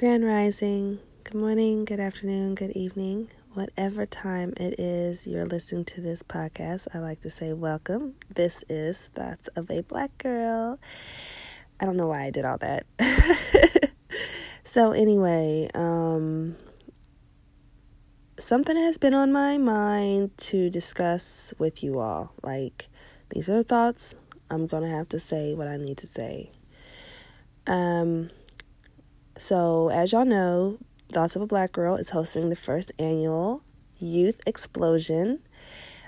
Grand Rising. Good morning, good afternoon, good evening. Whatever time it is you're listening to this podcast, I like to say welcome. This is Thoughts of a Black Girl. I don't know why I did all that. so, anyway, um, something has been on my mind to discuss with you all. Like, these are thoughts. I'm going to have to say what I need to say. Um, so, as y'all know, Thoughts of a Black Girl is hosting the first annual Youth Explosion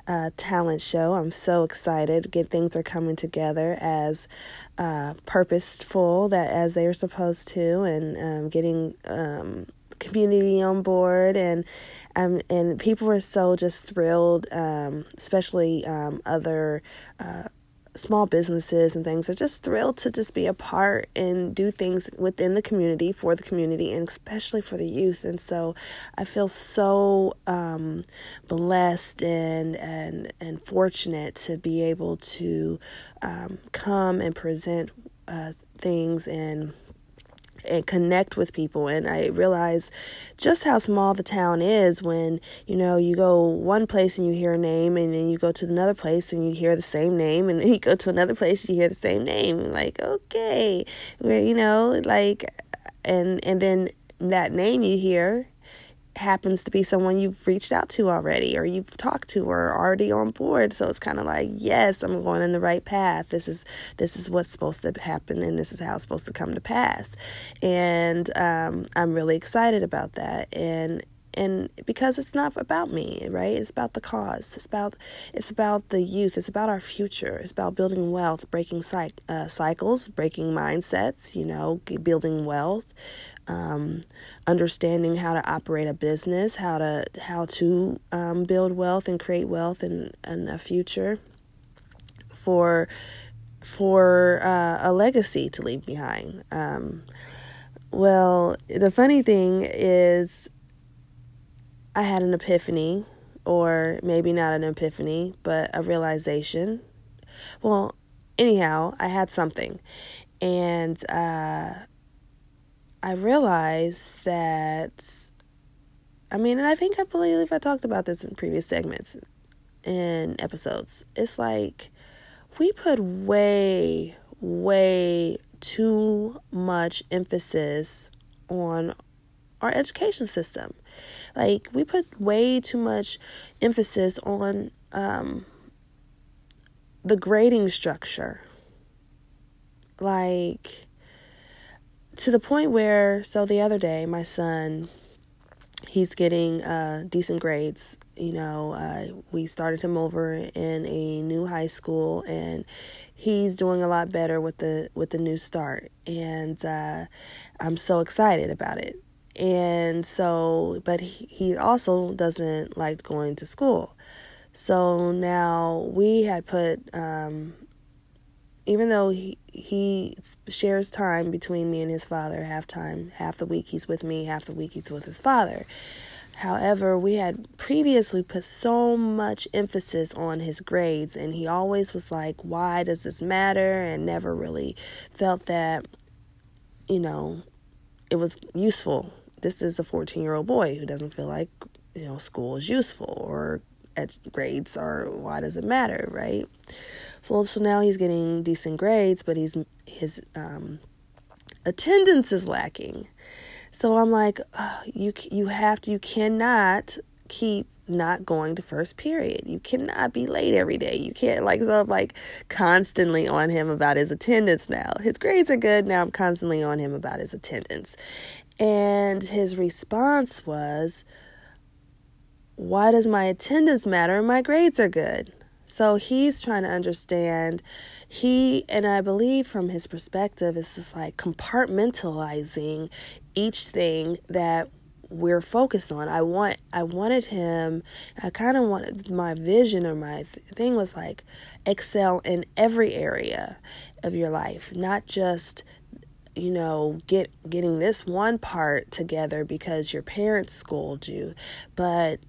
uh, talent show. I'm so excited. Good things are coming together as uh, purposeful that as they are supposed to, and um, getting um, community on board and um, and people were so just thrilled, um, especially um, other uh, small businesses and things are just thrilled to just be a part and do things within the community for the community and especially for the youth. And so i feel so um, blessed and and and fortunate to be able to um, come and present uh, things and and connect with people. And I realize just how small the town is when, you know, you go one place and you hear a name and then you go to another place and you hear the same name and then you go to another place and you hear the same name. Like, okay, where, you know, like, and, and then that name you hear happens to be someone you've reached out to already or you've talked to or already on board. So it's kind of like yes i'm going in the right path. This is this is what's supposed to happen and this is how it's supposed to come to pass. And um, i'm really excited about that. And and because it's not about me right? It's about the cause. It's about it's about the youth. It's about our future. It's about building wealth breaking cy- uh, cycles breaking mindsets you know building wealth um, understanding how to operate a business how to how to um, build wealth and create wealth and, and a future for for uh, a legacy to leave behind um, well the funny thing is I had an epiphany, or maybe not an epiphany, but a realization. Well, anyhow, I had something. And uh, I realized that, I mean, and I think I believe I talked about this in previous segments and episodes. It's like we put way, way too much emphasis on our education system. Like we put way too much emphasis on um, the grading structure. Like to the point where so the other day my son he's getting uh, decent grades you know uh, we started him over in a new high school and he's doing a lot better with the with the new start and uh, i'm so excited about it. And so but he, he also doesn't like going to school. So now we had put um, even though he he shares time between me and his father half time half the week he's with me half the week he's with his father. However we had previously put so much emphasis on his grades and he always was like why does this matter? and never really felt that you know it was useful. This is a 14 year old boy who doesn't feel like you know school is useful or grades are why does it matter? right well so now he's getting decent grades but he's his um, attendance is lacking so i'm like oh, you you have to you cannot keep not going to first period. You cannot be late every day. You can't like so I'm like constantly on him about his attendance now. His grades are good now. I'm constantly on him about his attendance. And his response was, Why does my attendance matter? My grades are good. So he's trying to understand. He, and I believe from his perspective, is just like compartmentalizing each thing that we're focused on. I want, I wanted him, I kind of wanted my vision or my thing was like excel in every area of your life, not just you know get getting this one part together because your parents scold you but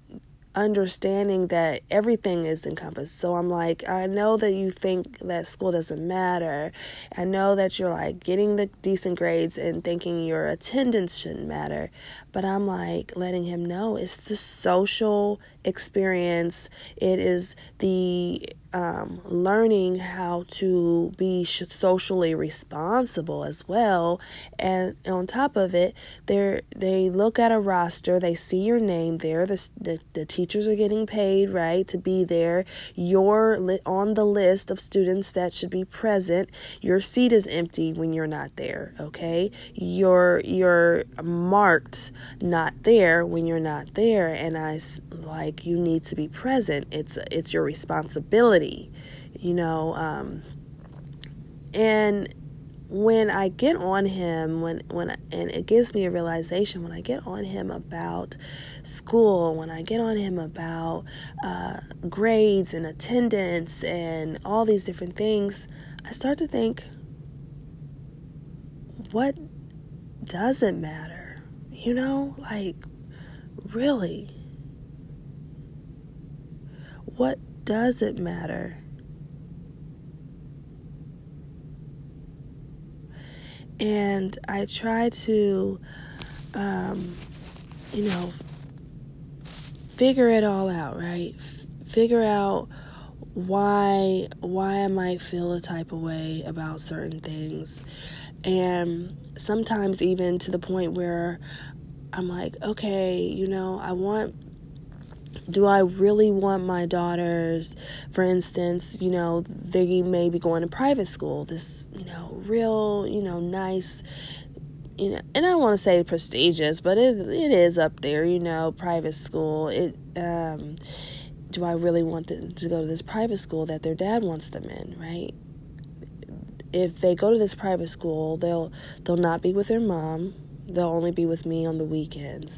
understanding that everything is encompassed. So I'm like, I know that you think that school doesn't matter. I know that you're like getting the decent grades and thinking your attendance shouldn't matter. But I'm like letting him know it's the social experience, it is the um, learning how to be socially responsible as well. And on top of it, they they look at a roster, they see your name there. The, the, the teachers are getting paid, right, to be there. You're li- on the list of students that should be present. Your seat is empty when you're not there, okay? You're, you're marked not there when you're not there. And I like, you need to be present. It's, it's your responsibility, you know, um, and when I get on him, when when and it gives me a realization when I get on him about school, when I get on him about uh, grades and attendance and all these different things, I start to think, what doesn't matter? You know, like really, what does it matter? and I try to, um, you know, figure it all out, right? F- figure out why why I might feel a type of way about certain things, and sometimes even to the point where I'm like, okay, you know, I want do I really want my daughters, for instance, you know, they may be going to private school, this, you know, real, you know, nice, you know, and I want to say prestigious, but it it is up there, you know, private school. It um do I really want them to go to this private school that their dad wants them in, right? If they go to this private school, they'll they'll not be with their mom. They'll only be with me on the weekends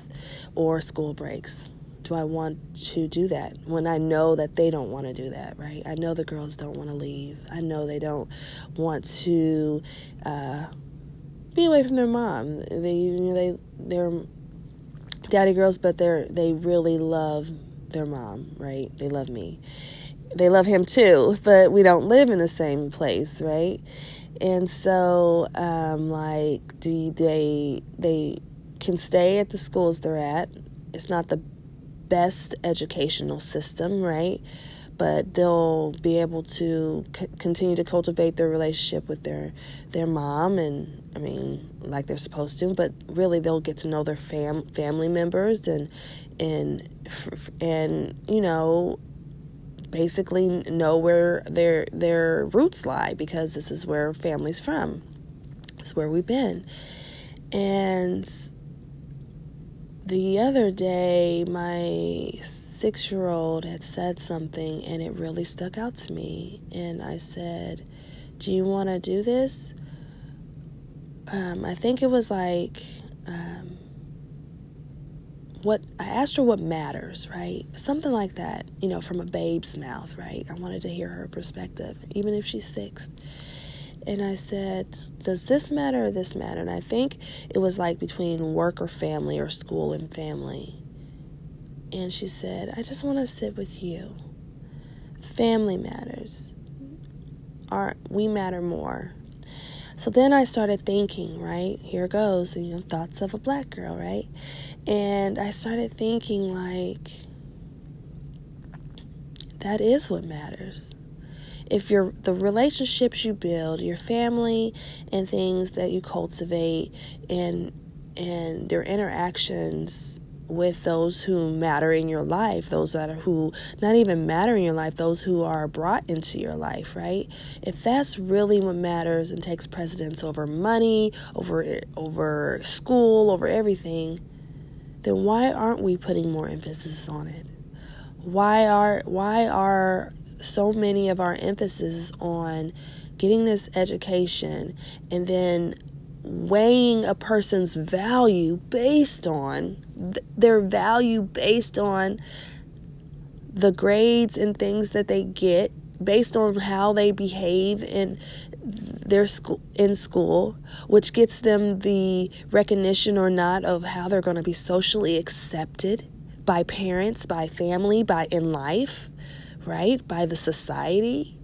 or school breaks do I want to do that when I know that they don't want to do that, right? I know the girls don't want to leave. I know they don't want to uh, be away from their mom. They, you know, they, they're daddy girls, but they're they really love their mom, right? They love me. They love him too, but we don't live in the same place, right? And so, um, like, do they they can stay at the schools they're at? It's not the best educational system, right? But they'll be able to c- continue to cultivate their relationship with their their mom, and I mean, like they're supposed to. But really, they'll get to know their fam family members and and and you know basically know where their their roots lie because this is where family's from. It's where we've been. And the other day, my six year old had said something and it really stuck out to me. And I said, Do you want to do this? Um, I think it was like, um, what I asked her what matters, right? Something like that, you know, from a babe's mouth, right? I wanted to hear her perspective, even if she's six and I said, Does this matter or this matter? And I think it was like between work or family or school and family. And she said, I just want to sit with you. Family matters. Our, we matter more. So then I started thinking, right? Here goes, you know, thoughts of a black girl, right? And I started thinking, like, that is what matters if you're the relationships you build, your family and things that you cultivate and and their interactions with those who matter in your life, those that are who not even matter in your life, those who are brought into your life, right? If that's really what matters and takes precedence over money, over over school, over everything, then why aren't we putting more emphasis on it? Why are why are so many of our emphasis on getting this education and then weighing a person's value based on th- their value based on the grades and things that they get based on how they behave in their school in school which gets them the recognition or not of how they're going to be socially accepted by parents, by family, by in life, right? By the society.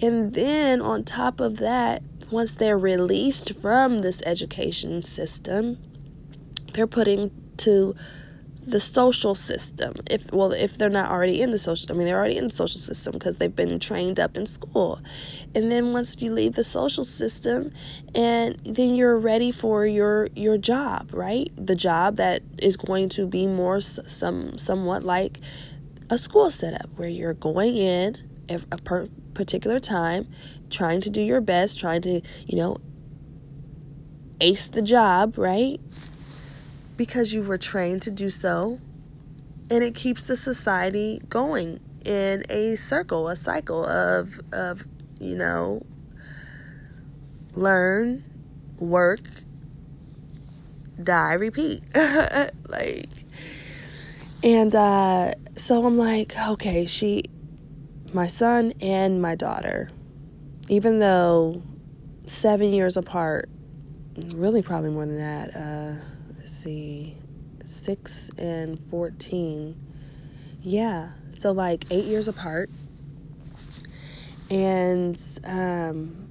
And then on top of that, once they're released from this education system, they're putting to the social system. If well if they're not already in the social i mean they're already in the social system because they've been trained up in school. And then once you leave the social system and then you're ready for your your job right? The job that is going to be more some somewhat like a school setup where you're going in at a per- particular time trying to do your best trying to you know ace the job right because you were trained to do so. And it keeps the society going in a circle, a cycle of, of you know, learn, work, die, repeat. like, and uh, so I'm like, okay, she, my son and my daughter, even though seven years apart, really probably more than that, uh, let's see, 6 and 14. Yeah, so like eight years apart. And um,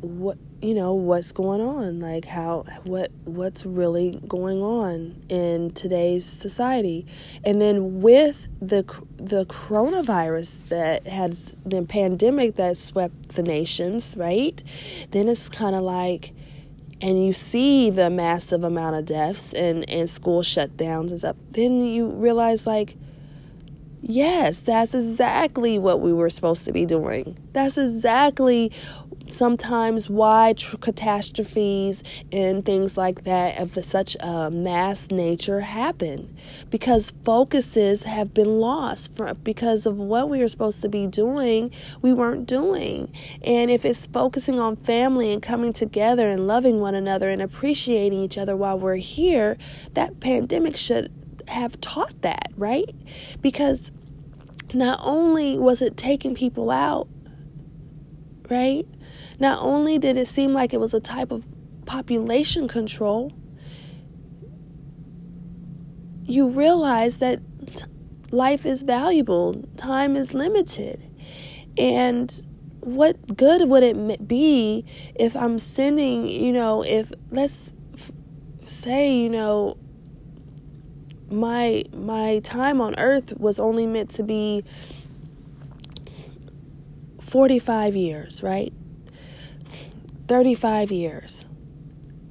what you know what's going on like how what what's really going on in today's society. And then with the the coronavirus that has the pandemic that swept the nations right? Then it's kind of like and you see the massive amount of deaths and, and school shutdowns and stuff, then you realize, like, yes, that's exactly what we were supposed to be doing. That's exactly sometimes why tr- catastrophes and things like that of such a mass nature happen because focuses have been lost for, because of what we were supposed to be doing we weren't doing and if it's focusing on family and coming together and loving one another and appreciating each other while we're here that pandemic should have taught that right because not only was it taking people out right not only did it seem like it was a type of population control, you realize that t- life is valuable, time is limited. And what good would it be if I'm sending, you know, if let's f- say, you know, my my time on earth was only meant to be 45 years, right? 35 years,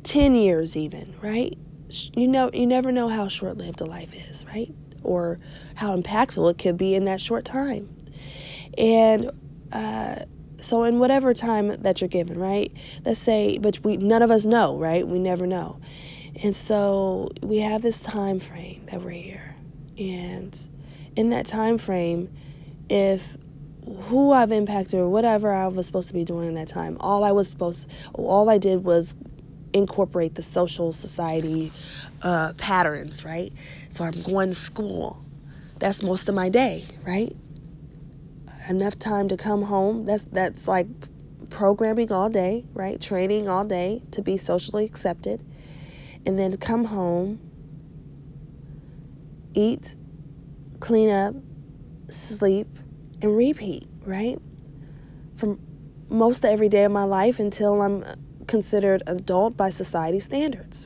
10 years even, right? You know, you never know how short-lived a life is, right? Or how impactful it could be in that short time. And uh, so in whatever time that you're given, right? Let's say, but we none of us know, right? We never know. And so we have this time frame that we're here. And in that time frame, if who I've impacted or whatever I was supposed to be doing in that time. All I was supposed, all I did was incorporate the social society uh, patterns, right? So I'm going to school. That's most of my day, right? Enough time to come home. That's that's like programming all day, right? Training all day to be socially accepted, and then come home, eat, clean up, sleep and repeat, right? From most of every day of my life until I'm considered adult by society standards.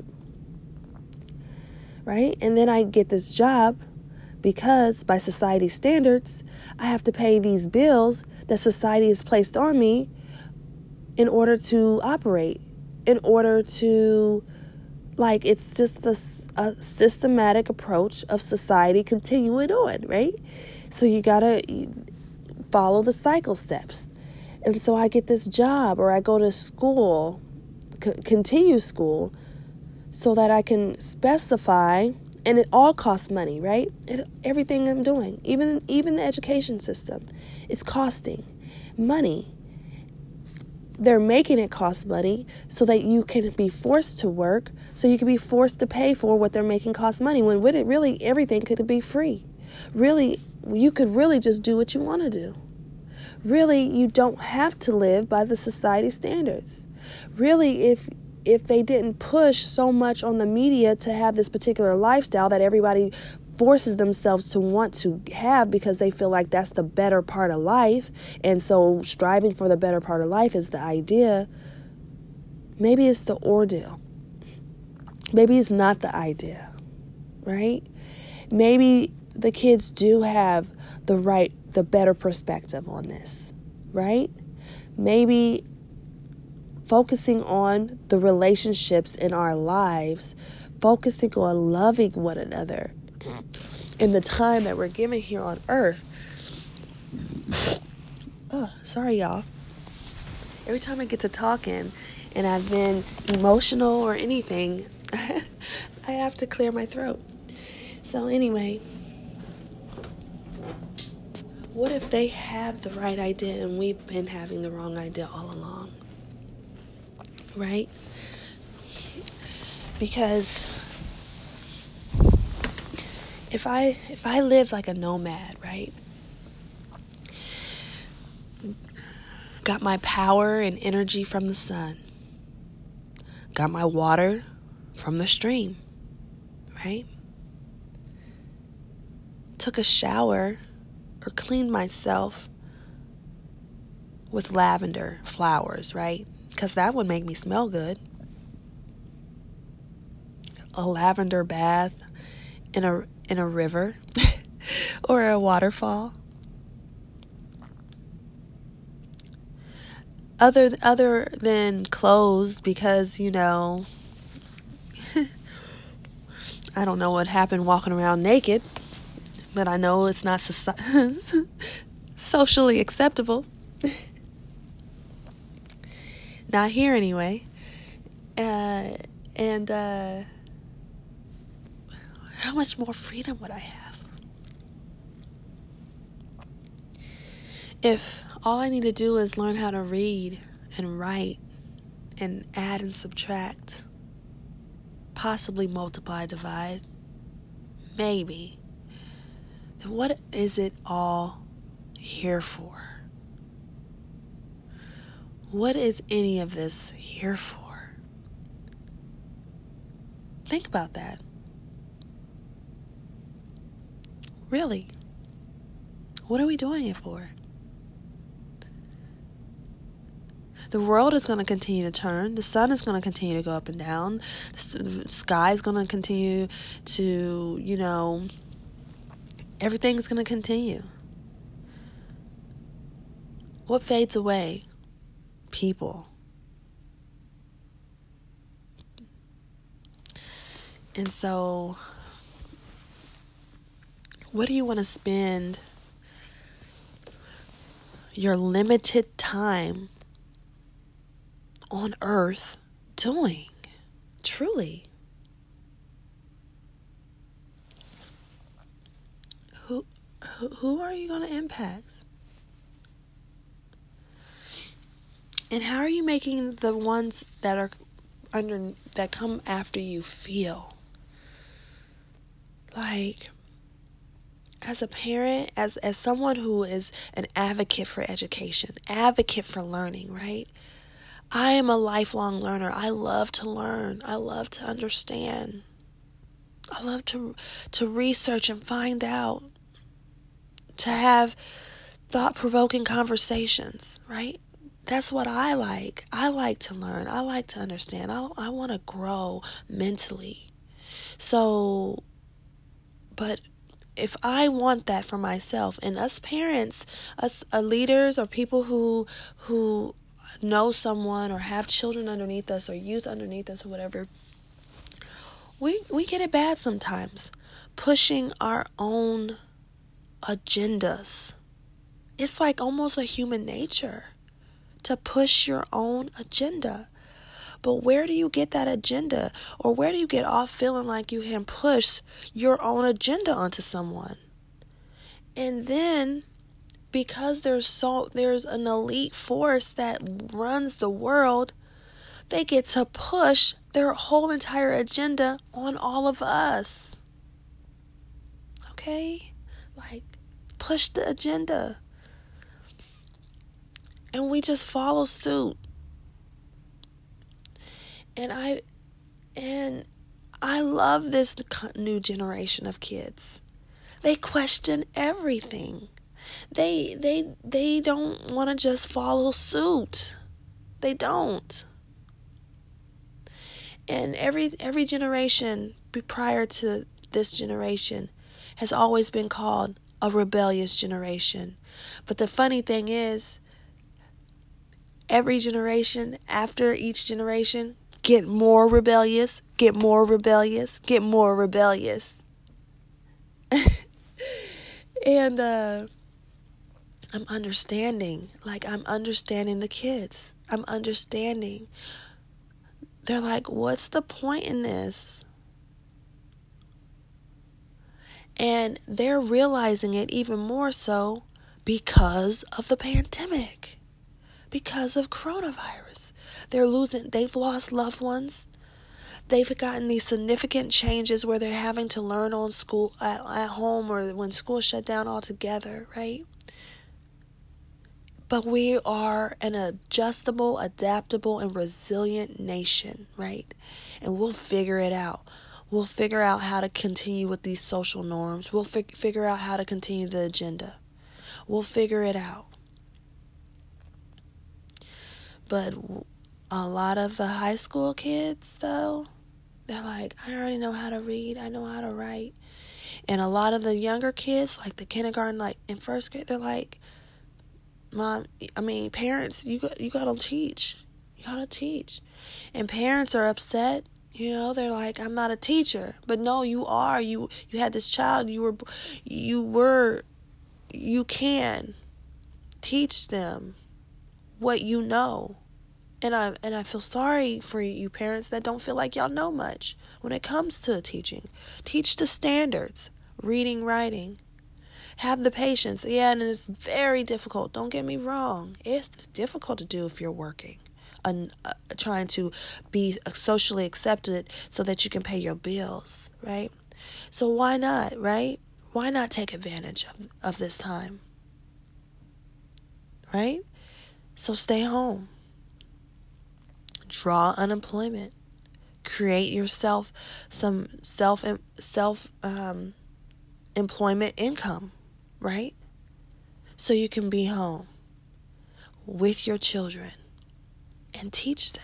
Right? And then I get this job because by society standards, I have to pay these bills that society has placed on me in order to operate, in order to, like, it's just the, a systematic approach of society continuing on, right? So you gotta, follow the cycle steps. And so I get this job or I go to school, c- continue school, so that I can specify and it all costs money, right? It, everything I'm doing, even even the education system, it's costing money. They're making it cost money so that you can be forced to work, so you can be forced to pay for what they're making cost money. When would it really everything could be free? Really, you could really just do what you want to do. Really, you don't have to live by the society standards. Really, if if they didn't push so much on the media to have this particular lifestyle that everybody forces themselves to want to have because they feel like that's the better part of life. And so striving for the better part of life is the idea. Maybe it's the ordeal. Maybe it's not the idea, right? Maybe the kids do have the right, the better perspective on this, right? Maybe focusing on the relationships in our lives, focusing on loving one another in the time that we're given here on earth. Oh, sorry, y'all. Every time I get to talking and I've been emotional or anything, I have to clear my throat. So, anyway, what if they have the right idea and we've been having the wrong idea all along? right? Because if I if I live like a nomad, right? Got my power and energy from the sun. Got my water from the stream, right? Took a shower or cleaned myself with lavender flowers, right? because that would make me smell good. A lavender bath in a in a river or a waterfall. Other other than clothes because, you know, I don't know what happened walking around naked, but I know it's not socially acceptable. Not here anyway. Uh, and uh, how much more freedom would I have? If all I need to do is learn how to read and write and add and subtract, possibly multiply, divide, maybe, then what is it all here for? What is any of this here for? Think about that. Really? What are we doing it for? The world is going to continue to turn. The sun is going to continue to go up and down. The sky is going to continue to, you know, everything's going to continue. What fades away? people. And so, what do you want to spend your limited time on earth doing? Truly. Who, who are you going to impact? And how are you making the ones that are under that come after you feel? Like as a parent, as as someone who is an advocate for education, advocate for learning, right? I am a lifelong learner. I love to learn. I love to understand. I love to to research and find out. To have thought-provoking conversations, right? that's what I like. I like to learn. I like to understand. I I want to grow mentally. So but if I want that for myself and us parents, us uh, leaders or people who who know someone or have children underneath us or youth underneath us or whatever, we we get it bad sometimes pushing our own agendas. It's like almost a human nature to push your own agenda. But where do you get that agenda? Or where do you get off feeling like you can push your own agenda onto someone? And then because there's so there's an elite force that runs the world, they get to push their whole entire agenda on all of us. Okay? Like push the agenda and we just follow suit. And I and I love this new generation of kids. They question everything. They they they don't want to just follow suit. They don't. And every every generation prior to this generation has always been called a rebellious generation. But the funny thing is every generation after each generation get more rebellious, get more rebellious, get more rebellious. and uh I'm understanding. Like, I'm understanding the kids. I'm understanding. They're like, what's the point in this? And they're realizing it even more so because of the pandemic, because of coronavirus. They're losing, they've lost loved ones. They've gotten these significant changes where they're having to learn on school at, at home or when school shut down altogether, right? But we are an adjustable, adaptable, and resilient nation, right? And we'll figure it out. We'll figure out how to continue with these social norms. We'll fig- figure out how to continue the agenda. We'll figure it out. But a lot of the high school kids, though, they're like, I already know how to read, I know how to write. And a lot of the younger kids, like the kindergarten, like in first grade, they're like, mom i mean parents you got you got to teach. You got to teach. And parents are upset you know they're like i'm not a teacher. But no you are. You you had this child. You were you were you can teach them what you know and I and I feel sorry for you parents that don't feel like y'all know much when it comes to teaching. Teach the standards, reading, writing, have the patience. Yeah, and it's very difficult. Don't get me wrong. It's difficult to do if you're working. and uh, trying to be socially accepted so that you can pay your bills, right? So why not, right? Why not take advantage of, of this time? Right? So stay home. Draw unemployment. Create yourself some self self um, employment income right? So you can be home with your children and teach them,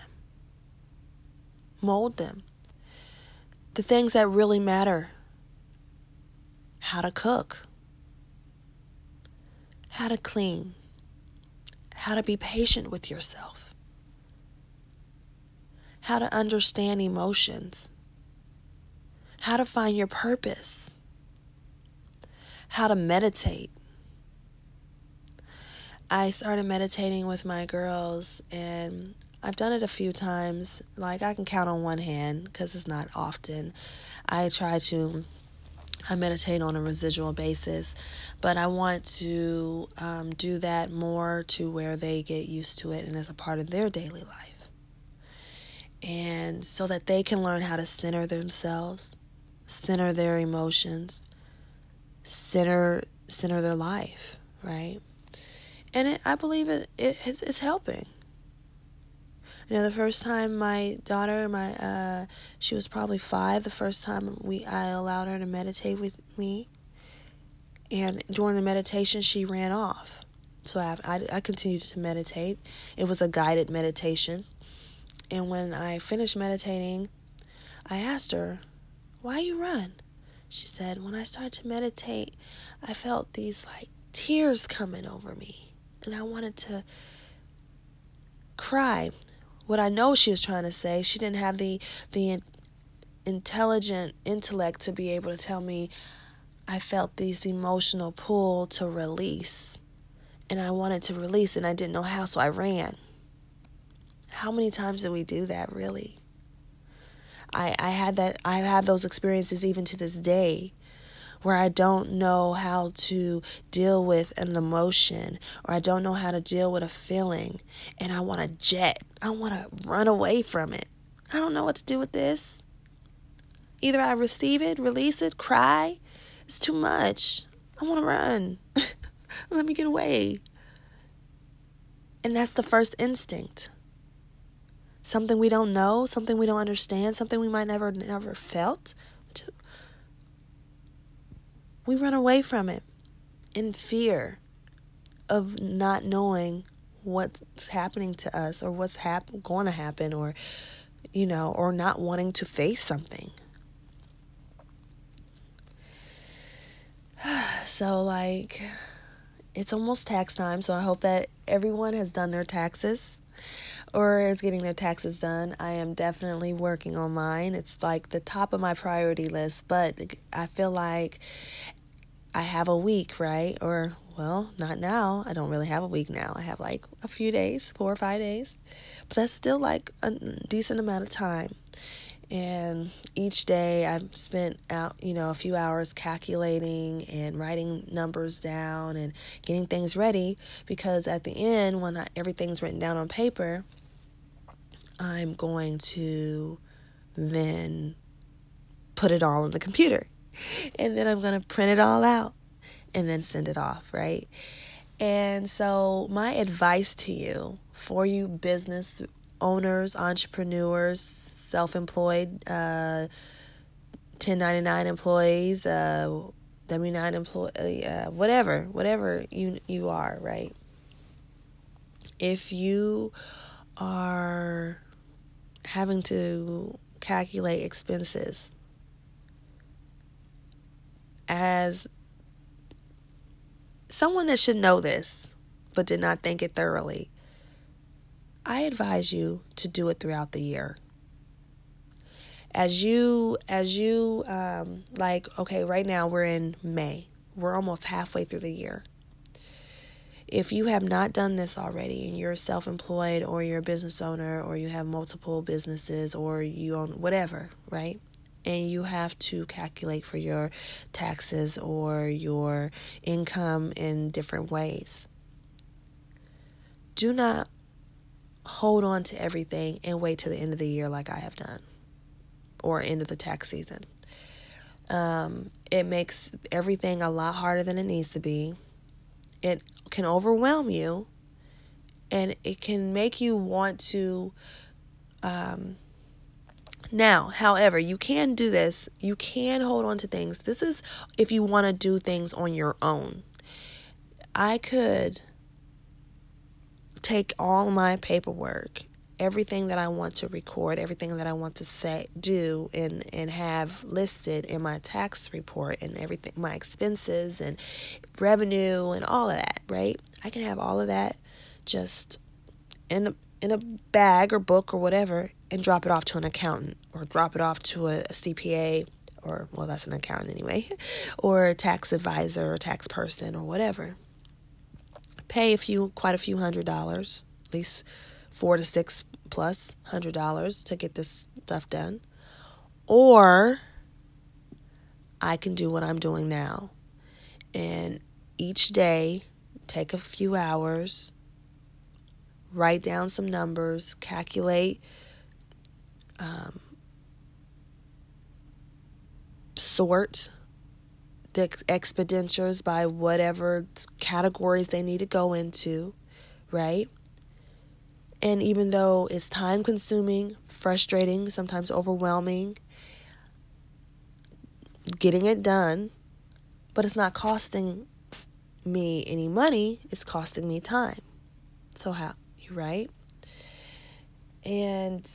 mold them. The things that really matter how to cook, how to clean, how to be patient with yourself, how to understand emotions, how to find your purpose how to meditate. I started meditating with my girls, and I've done it a few times. Like, I can count on one hand because it's not often. I try to. I meditate on a residual basis, but I want to um, do that more to where they get used to it and as a part of their daily life. And so that they can learn how to center themselves, center their emotions, center center their life, right? And it, I believe it, it it's, it's helping. You know, the first time my daughter, my uh, she was probably five. The first time we I allowed her to meditate with me, and during the meditation, she ran off. So I, I, I continued to meditate. It was a guided meditation, and when I finished meditating, I asked her, "Why you run?" She said, When I started to meditate, I felt these like tears coming over me. And I wanted to cry. What I know she was trying to say, she didn't have the the intelligent intellect to be able to tell me I felt this emotional pull to release. And I wanted to release and I didn't know how, so I ran. How many times do we do that, really? I, I had that I have those experiences even to this day where I don't know how to deal with an emotion or I don't know how to deal with a feeling and I want to jet. I want to run away from it. I don't know what to do with this. Either I receive it, release it, cry. It's too much. I want to run. Let me get away. And that's the first instinct something we don't know, something we don't understand, something we might never never felt. we run away from it in fear of not knowing what's happening to us or what's hap- going to happen or you know or not wanting to face something so like it's almost tax time so i hope that everyone has done their taxes or is getting their taxes done. I am definitely working on mine. It's like the top of my priority list, but I feel like I have a week, right? Or, well, not now. I don't really have a week now. I have like a few days, four or five days. But that's still like a decent amount of time. And each day I've spent out, you know, a few hours calculating and writing numbers down and getting things ready because at the end, when I, everything's written down on paper, I'm going to then put it all on the computer and then I'm going to print it all out and then send it off, right? And so, my advice to you, for you business owners, entrepreneurs, self employed, uh, 1099 employees, uh, W 9 employee, uh, whatever, whatever you, you are, right? If you are having to calculate expenses as someone that should know this but did not think it thoroughly, I advise you to do it throughout the year. As you, as you, um, like, okay, right now we're in May. We're almost halfway through the year. If you have not done this already and you're self employed or you're a business owner or you have multiple businesses or you own whatever, right? and you have to calculate for your taxes or your income in different ways. Do not hold on to everything and wait till the end of the year like I have done or end of the tax season. Um, it makes everything a lot harder than it needs to be. It can overwhelm you and it can make you want to um, now, however, you can do this. You can hold on to things. This is if you want to do things on your own. I could take all my paperwork, everything that I want to record, everything that I want to say, do, and and have listed in my tax report and everything, my expenses and revenue and all of that. Right? I can have all of that just in a, in a bag or book or whatever and drop it off to an accountant or drop it off to a, a CPA or well that's an accountant anyway or a tax advisor or tax person or whatever pay a few quite a few hundred dollars at least four to six plus hundred dollars to get this stuff done or i can do what i'm doing now and each day take a few hours write down some numbers calculate um, sort the expenditures by whatever categories they need to go into, right? And even though it's time consuming, frustrating, sometimes overwhelming, getting it done, but it's not costing me any money, it's costing me time. So, how, you right? And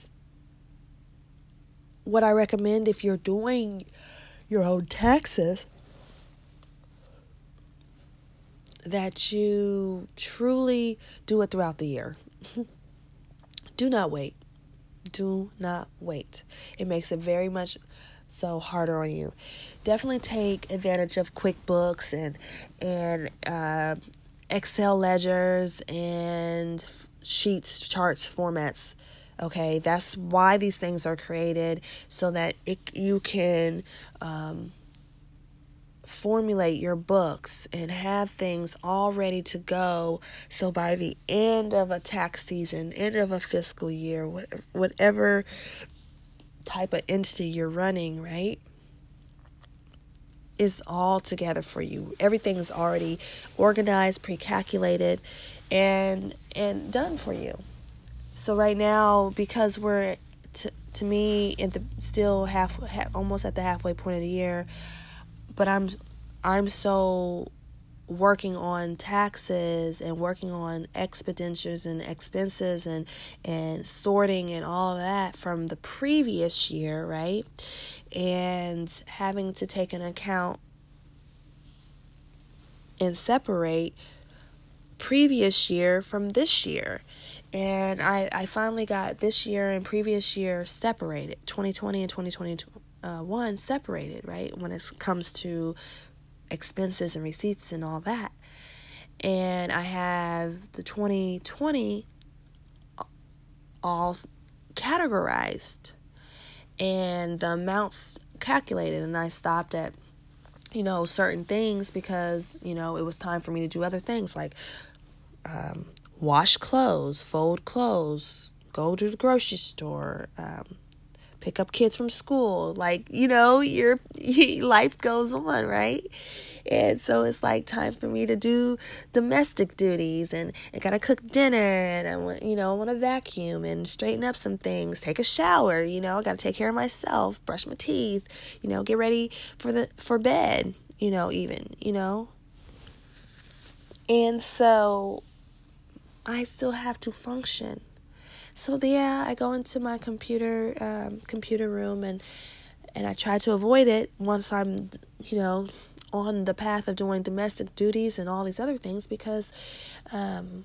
what I recommend if you're doing your own taxes that you truly do it throughout the year. do not wait. Do not wait. It makes it very much so harder on you. Definitely take advantage of QuickBooks and and uh, Excel ledgers and sheets, charts, formats Okay, that's why these things are created so that it, you can um, formulate your books and have things all ready to go. So by the end of a tax season, end of a fiscal year, whatever type of entity you're running, right? Is all together for you. Everything is already organized, pre-calculated, and and done for you. So right now, because we're to to me in the still half, half almost at the halfway point of the year, but I'm I'm so working on taxes and working on expenditures and expenses and and sorting and all that from the previous year, right? And having to take an account and separate previous year from this year. And I, I finally got this year and previous year separated, 2020 and 2021 separated, right? When it comes to expenses and receipts and all that. And I have the 2020 all categorized and the amounts calculated and I stopped at you know certain things because you know it was time for me to do other things like um, wash clothes, fold clothes, go to the grocery store, um, pick up kids from school. Like, you know, your life goes on, right? And so it's like time for me to do domestic duties and I gotta cook dinner and I want, you know, I want to vacuum and straighten up some things, take a shower, you know, I gotta take care of myself, brush my teeth, you know, get ready for the for bed, you know, even, you know. And so I still have to function so yeah, I go into my computer um, computer room and and I try to avoid it once I'm you know on the path of doing domestic duties and all these other things because um,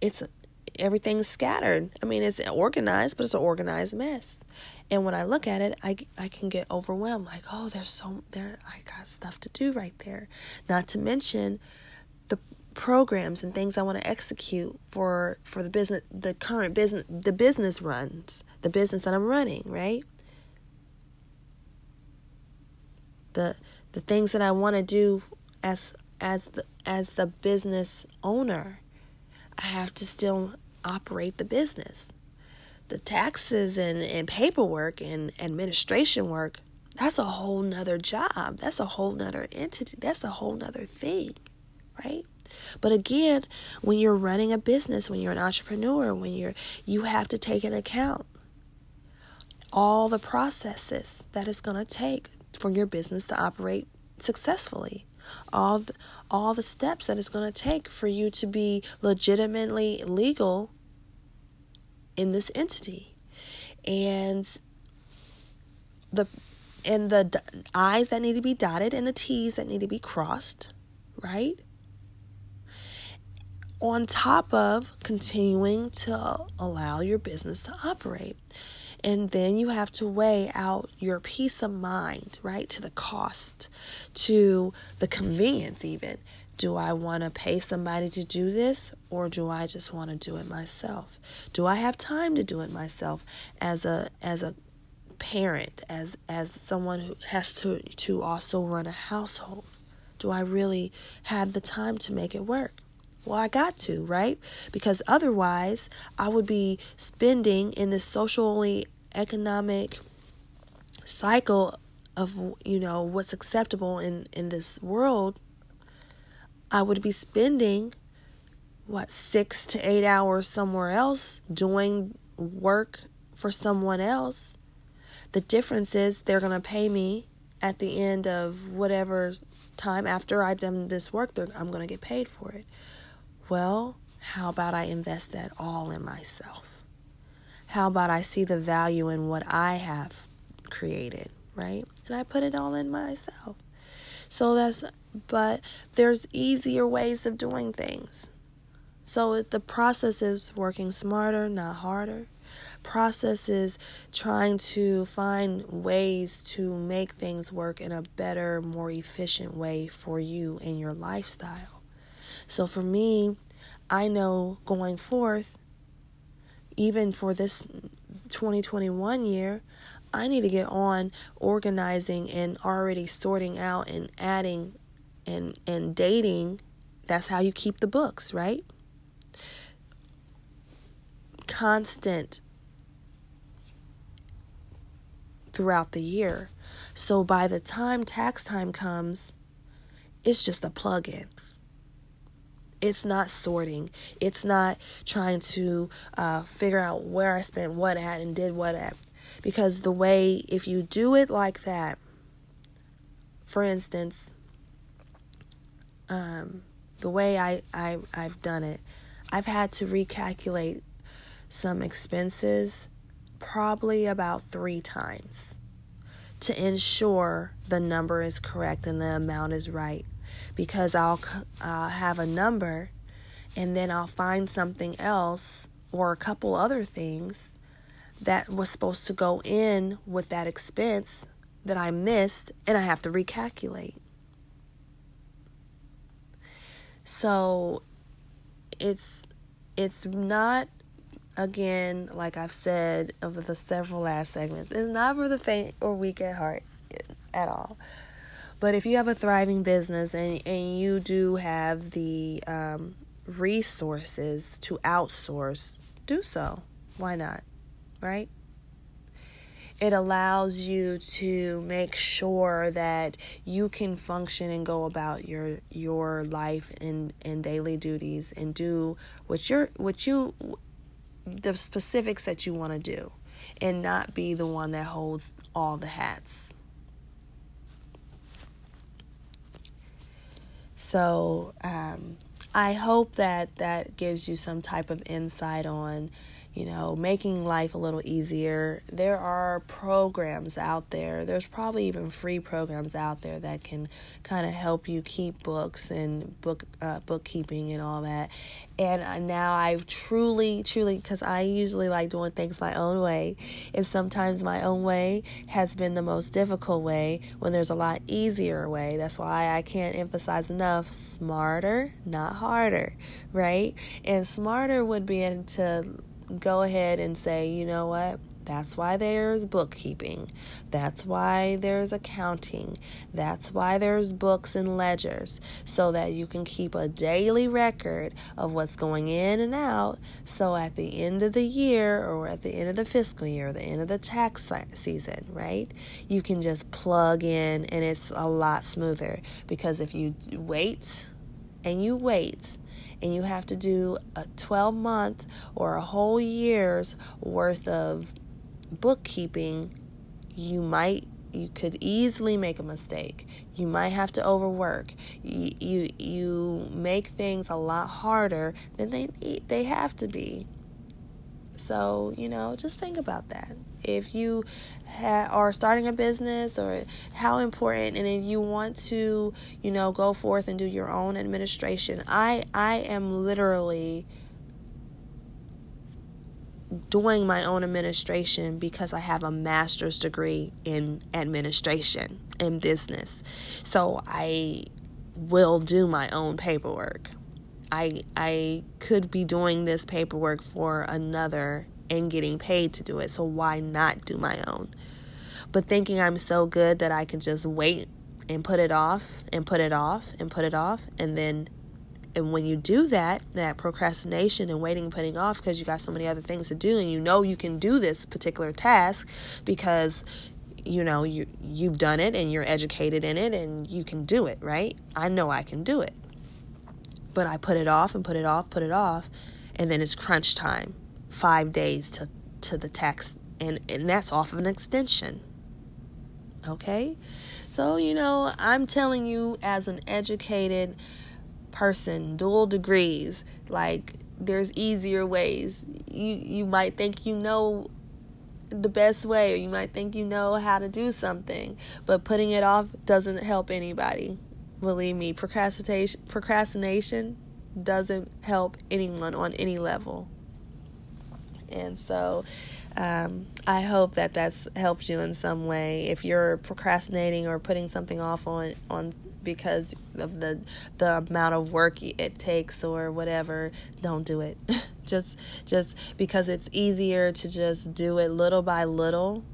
it's everything's scattered. I mean, it's organized, but it's an organized mess. And when I look at it, I, I can get overwhelmed. Like, oh, there's so there. I got stuff to do right there. Not to mention programs and things I want to execute for for the business the current business the business runs the business that I'm running right? The the things that I want to do as as the as the business owner I have to still operate the business. The taxes and, and paperwork and administration work that's a whole nother job. That's a whole nother entity. That's a whole nother thing right but again, when you're running a business, when you're an entrepreneur, when you're you have to take into account all the processes that it's going to take for your business to operate successfully. All the, all the steps that it's going to take for you to be legitimately legal in this entity. And the and the I's that need to be dotted and the T's that need to be crossed, right? On top of continuing to allow your business to operate. And then you have to weigh out your peace of mind, right? To the cost, to the convenience, even. Do I want to pay somebody to do this or do I just want to do it myself? Do I have time to do it myself as a as a parent, as as someone who has to to also run a household? Do I really have the time to make it work? Well, I got to, right? Because otherwise, I would be spending in this socially economic cycle of, you know, what's acceptable in, in this world. I would be spending, what, six to eight hours somewhere else doing work for someone else. The difference is they're going to pay me at the end of whatever time after I've done this work, I'm going to get paid for it. Well, how about I invest that all in myself? How about I see the value in what I have created, right? And I put it all in myself. So that's, but there's easier ways of doing things. So the process is working smarter, not harder. Process is trying to find ways to make things work in a better, more efficient way for you and your lifestyle. So for me, I know going forth, even for this 2021 year, I need to get on organizing and already sorting out and adding and and dating. That's how you keep the books, right? Constant throughout the year. So by the time tax time comes, it's just a plug in. It's not sorting. It's not trying to uh, figure out where I spent what at and did what at. Because the way, if you do it like that, for instance, um, the way I, I I've done it, I've had to recalculate some expenses probably about three times to ensure the number is correct and the amount is right because I'll uh, have a number and then I'll find something else or a couple other things that was supposed to go in with that expense that I missed and I have to recalculate. So it's it's not again like I've said over the several last segments. It's not for the faint or weak at heart at all. But if you have a thriving business and, and you do have the um, resources to outsource, do so. Why not? Right? It allows you to make sure that you can function and go about your your life and, and daily duties and do what you're what you the specifics that you want to do and not be the one that holds all the hats. So, um, I hope that that gives you some type of insight on you know, making life a little easier. There are programs out there. There's probably even free programs out there that can kind of help you keep books and book uh, bookkeeping and all that. And now I've truly, truly, because I usually like doing things my own way, and sometimes my own way has been the most difficult way when there's a lot easier way. That's why I can't emphasize enough smarter, not harder, right? And smarter would be into go ahead and say, you know what? That's why there's bookkeeping. That's why there's accounting. That's why there's books and ledgers so that you can keep a daily record of what's going in and out. So at the end of the year or at the end of the fiscal year, or the end of the tax season, right? You can just plug in and it's a lot smoother because if you wait and you wait and you have to do a 12 month or a whole year's worth of bookkeeping, you might you could easily make a mistake. You might have to overwork. You you, you make things a lot harder than they they have to be. So, you know, just think about that. If you ha- are starting a business or how important and if you want to, you know, go forth and do your own administration, I I am literally doing my own administration because I have a master's degree in administration in business. So I will do my own paperwork. I I could be doing this paperwork for another and getting paid to do it. So why not do my own? But thinking I'm so good that I can just wait and put it off and put it off and put it off and then and when you do that, that procrastination and waiting and putting off because you got so many other things to do and you know you can do this particular task because you know you you've done it and you're educated in it and you can do it, right? I know I can do it. But I put it off and put it off, put it off, and then it's crunch time. 5 days to to the tax and and that's off of an extension. Okay? So, you know, I'm telling you as an educated person, dual degrees, like there's easier ways. You you might think you know the best way or you might think you know how to do something, but putting it off doesn't help anybody. Believe me, procrastination procrastination doesn't help anyone on any level. And so um, I hope that that's helped you in some way. If you're procrastinating or putting something off on on because of the the amount of work it takes or whatever, don't do it. just just because it's easier to just do it little by little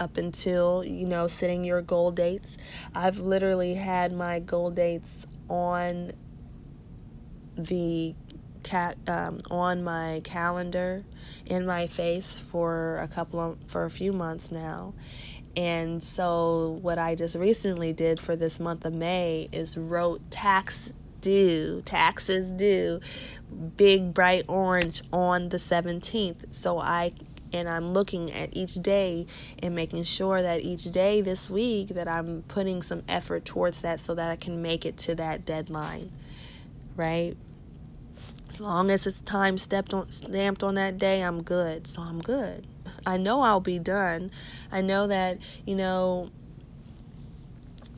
up until you know setting your goal dates. I've literally had my goal dates on the cat um, on my calendar in my face for a couple of for a few months now and so what i just recently did for this month of may is wrote tax due taxes due big bright orange on the 17th so i and I'm looking at each day and making sure that each day this week that I'm putting some effort towards that so that I can make it to that deadline. Right? As long as it's time stepped on stamped on that day, I'm good. So I'm good. I know I'll be done. I know that, you know,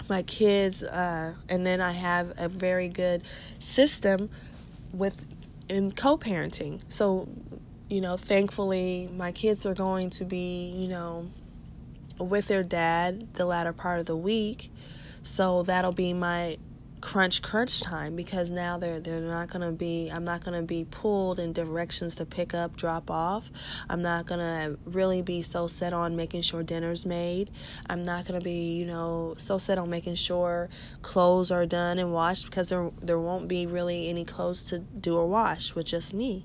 my kids uh, and then I have a very good system with in co-parenting. So you know, thankfully, my kids are going to be, you know, with their dad the latter part of the week. So that'll be my crunch crunch time because now they're they're not to be I'm not to be pulled in directions to pick up drop off. I'm not to really be so set on making sure dinner's made. I'm not to be you know so set on making sure clothes are done and washed because there there won't be really any clothes to do or wash with just me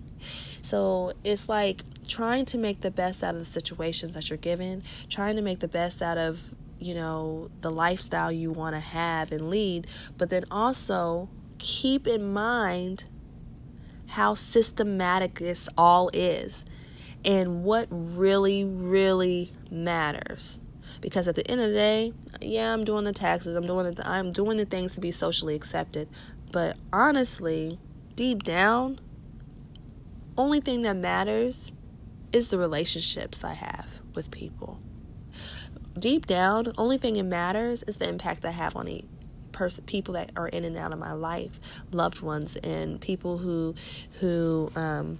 so it's like trying to make the best out of the situations that you're given, trying to make the best out of, you know, the lifestyle you want to have and lead, but then also keep in mind how systematic this all is and what really, really matters. Because at the end of the day, yeah, I'm doing the taxes, I'm doing the, I'm doing the things to be socially accepted, but honestly, deep down, only thing that matters is the relationships I have with people. Deep down, only thing that matters is the impact I have on the person, people that are in and out of my life, loved ones, and people who who um,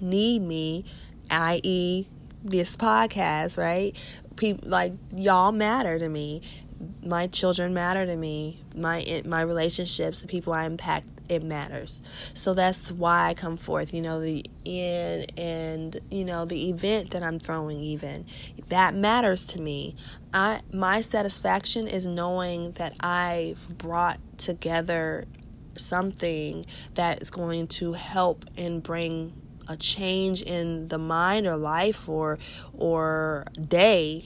need me, i.e., this podcast, right? People like y'all matter to me. My children matter to me. My my relationships, the people I impact it matters. So that's why I come forth, you know, the in and you know, the event that I'm throwing even. That matters to me. I my satisfaction is knowing that I've brought together something that is going to help and bring a change in the mind or life or or day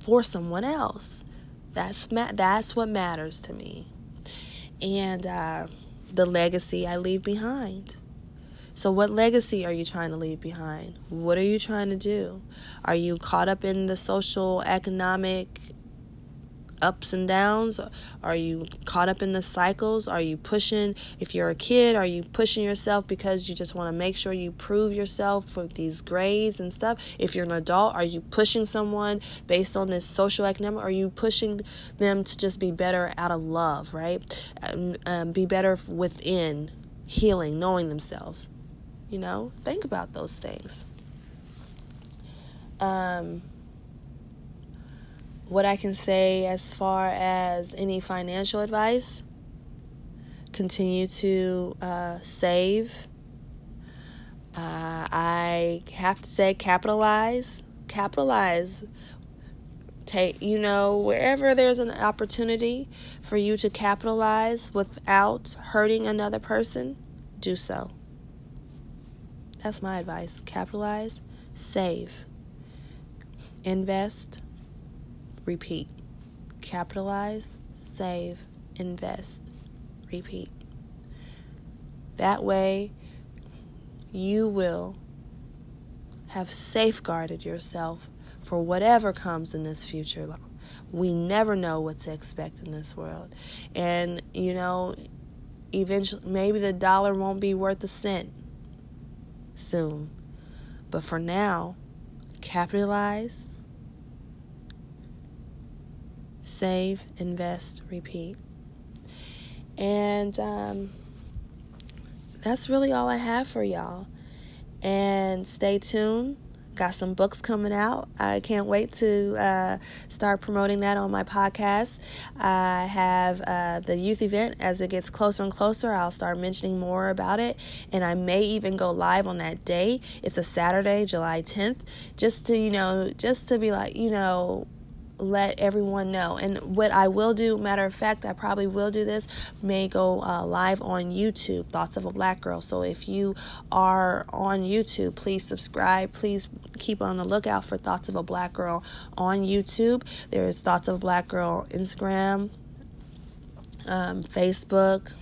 for someone else. That's ma- that's what matters to me. And uh, the legacy I leave behind. So, what legacy are you trying to leave behind? What are you trying to do? Are you caught up in the social, economic ups and downs? Are you caught up in the cycles? Are you pushing, if you're a kid, are you pushing yourself because you just want to make sure you prove yourself for these grades and stuff? If you're an adult, are you pushing someone based on this social economic? Are you pushing them to just be better out of love, right? Um, um, be better within healing, knowing themselves. You know, think about those things. Um, what I can say as far as any financial advice continue to uh, save. Uh, I have to say, capitalize. Capitalize. Take, you know, wherever there's an opportunity for you to capitalize without hurting another person, do so. That's my advice. Capitalize, save, invest repeat. Capitalize, save, invest, repeat. That way, you will have safeguarded yourself for whatever comes in this future. We never know what to expect in this world. And, you know, eventually, maybe the dollar won't be worth a cent soon. But for now, capitalize, save, invest, repeat. And um, that's really all I have for y'all. And stay tuned. Got some books coming out. I can't wait to uh, start promoting that on my podcast. I have uh, the youth event as it gets closer and closer. I'll start mentioning more about it, and I may even go live on that day. It's a Saturday, July 10th, just to you know, just to be like you know, let everyone know. And what I will do, matter of fact, I probably will do this, may go uh, live on YouTube, Thoughts of a Black Girl. So if you are on YouTube, please subscribe. Please keep on the lookout for Thoughts of a Black Girl on YouTube. There is Thoughts of a Black Girl Instagram, um, Facebook.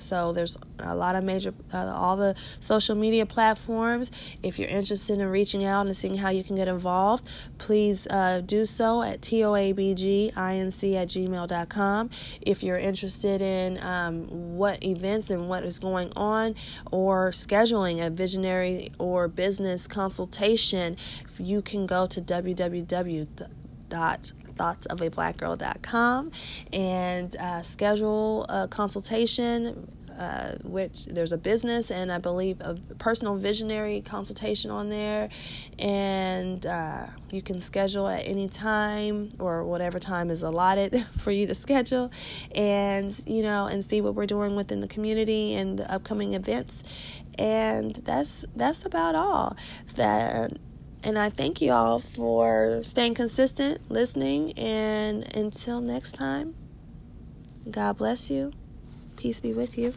So there's a lot of major, uh, all the social media platforms. If you're interested in reaching out and seeing how you can get involved, please uh, do so at toabginc at gmail.com. If you're interested in um, what events and what is going on, or scheduling a visionary or business consultation, you can go to www dot thoughtsofablackgirl.com and uh, schedule a consultation uh, which there's a business and I believe a personal visionary consultation on there, and uh, you can schedule at any time or whatever time is allotted for you to schedule, and you know and see what we're doing within the community and the upcoming events, and that's that's about all. That and I thank you all for staying consistent, listening, and until next time, God bless you. Peace be with you.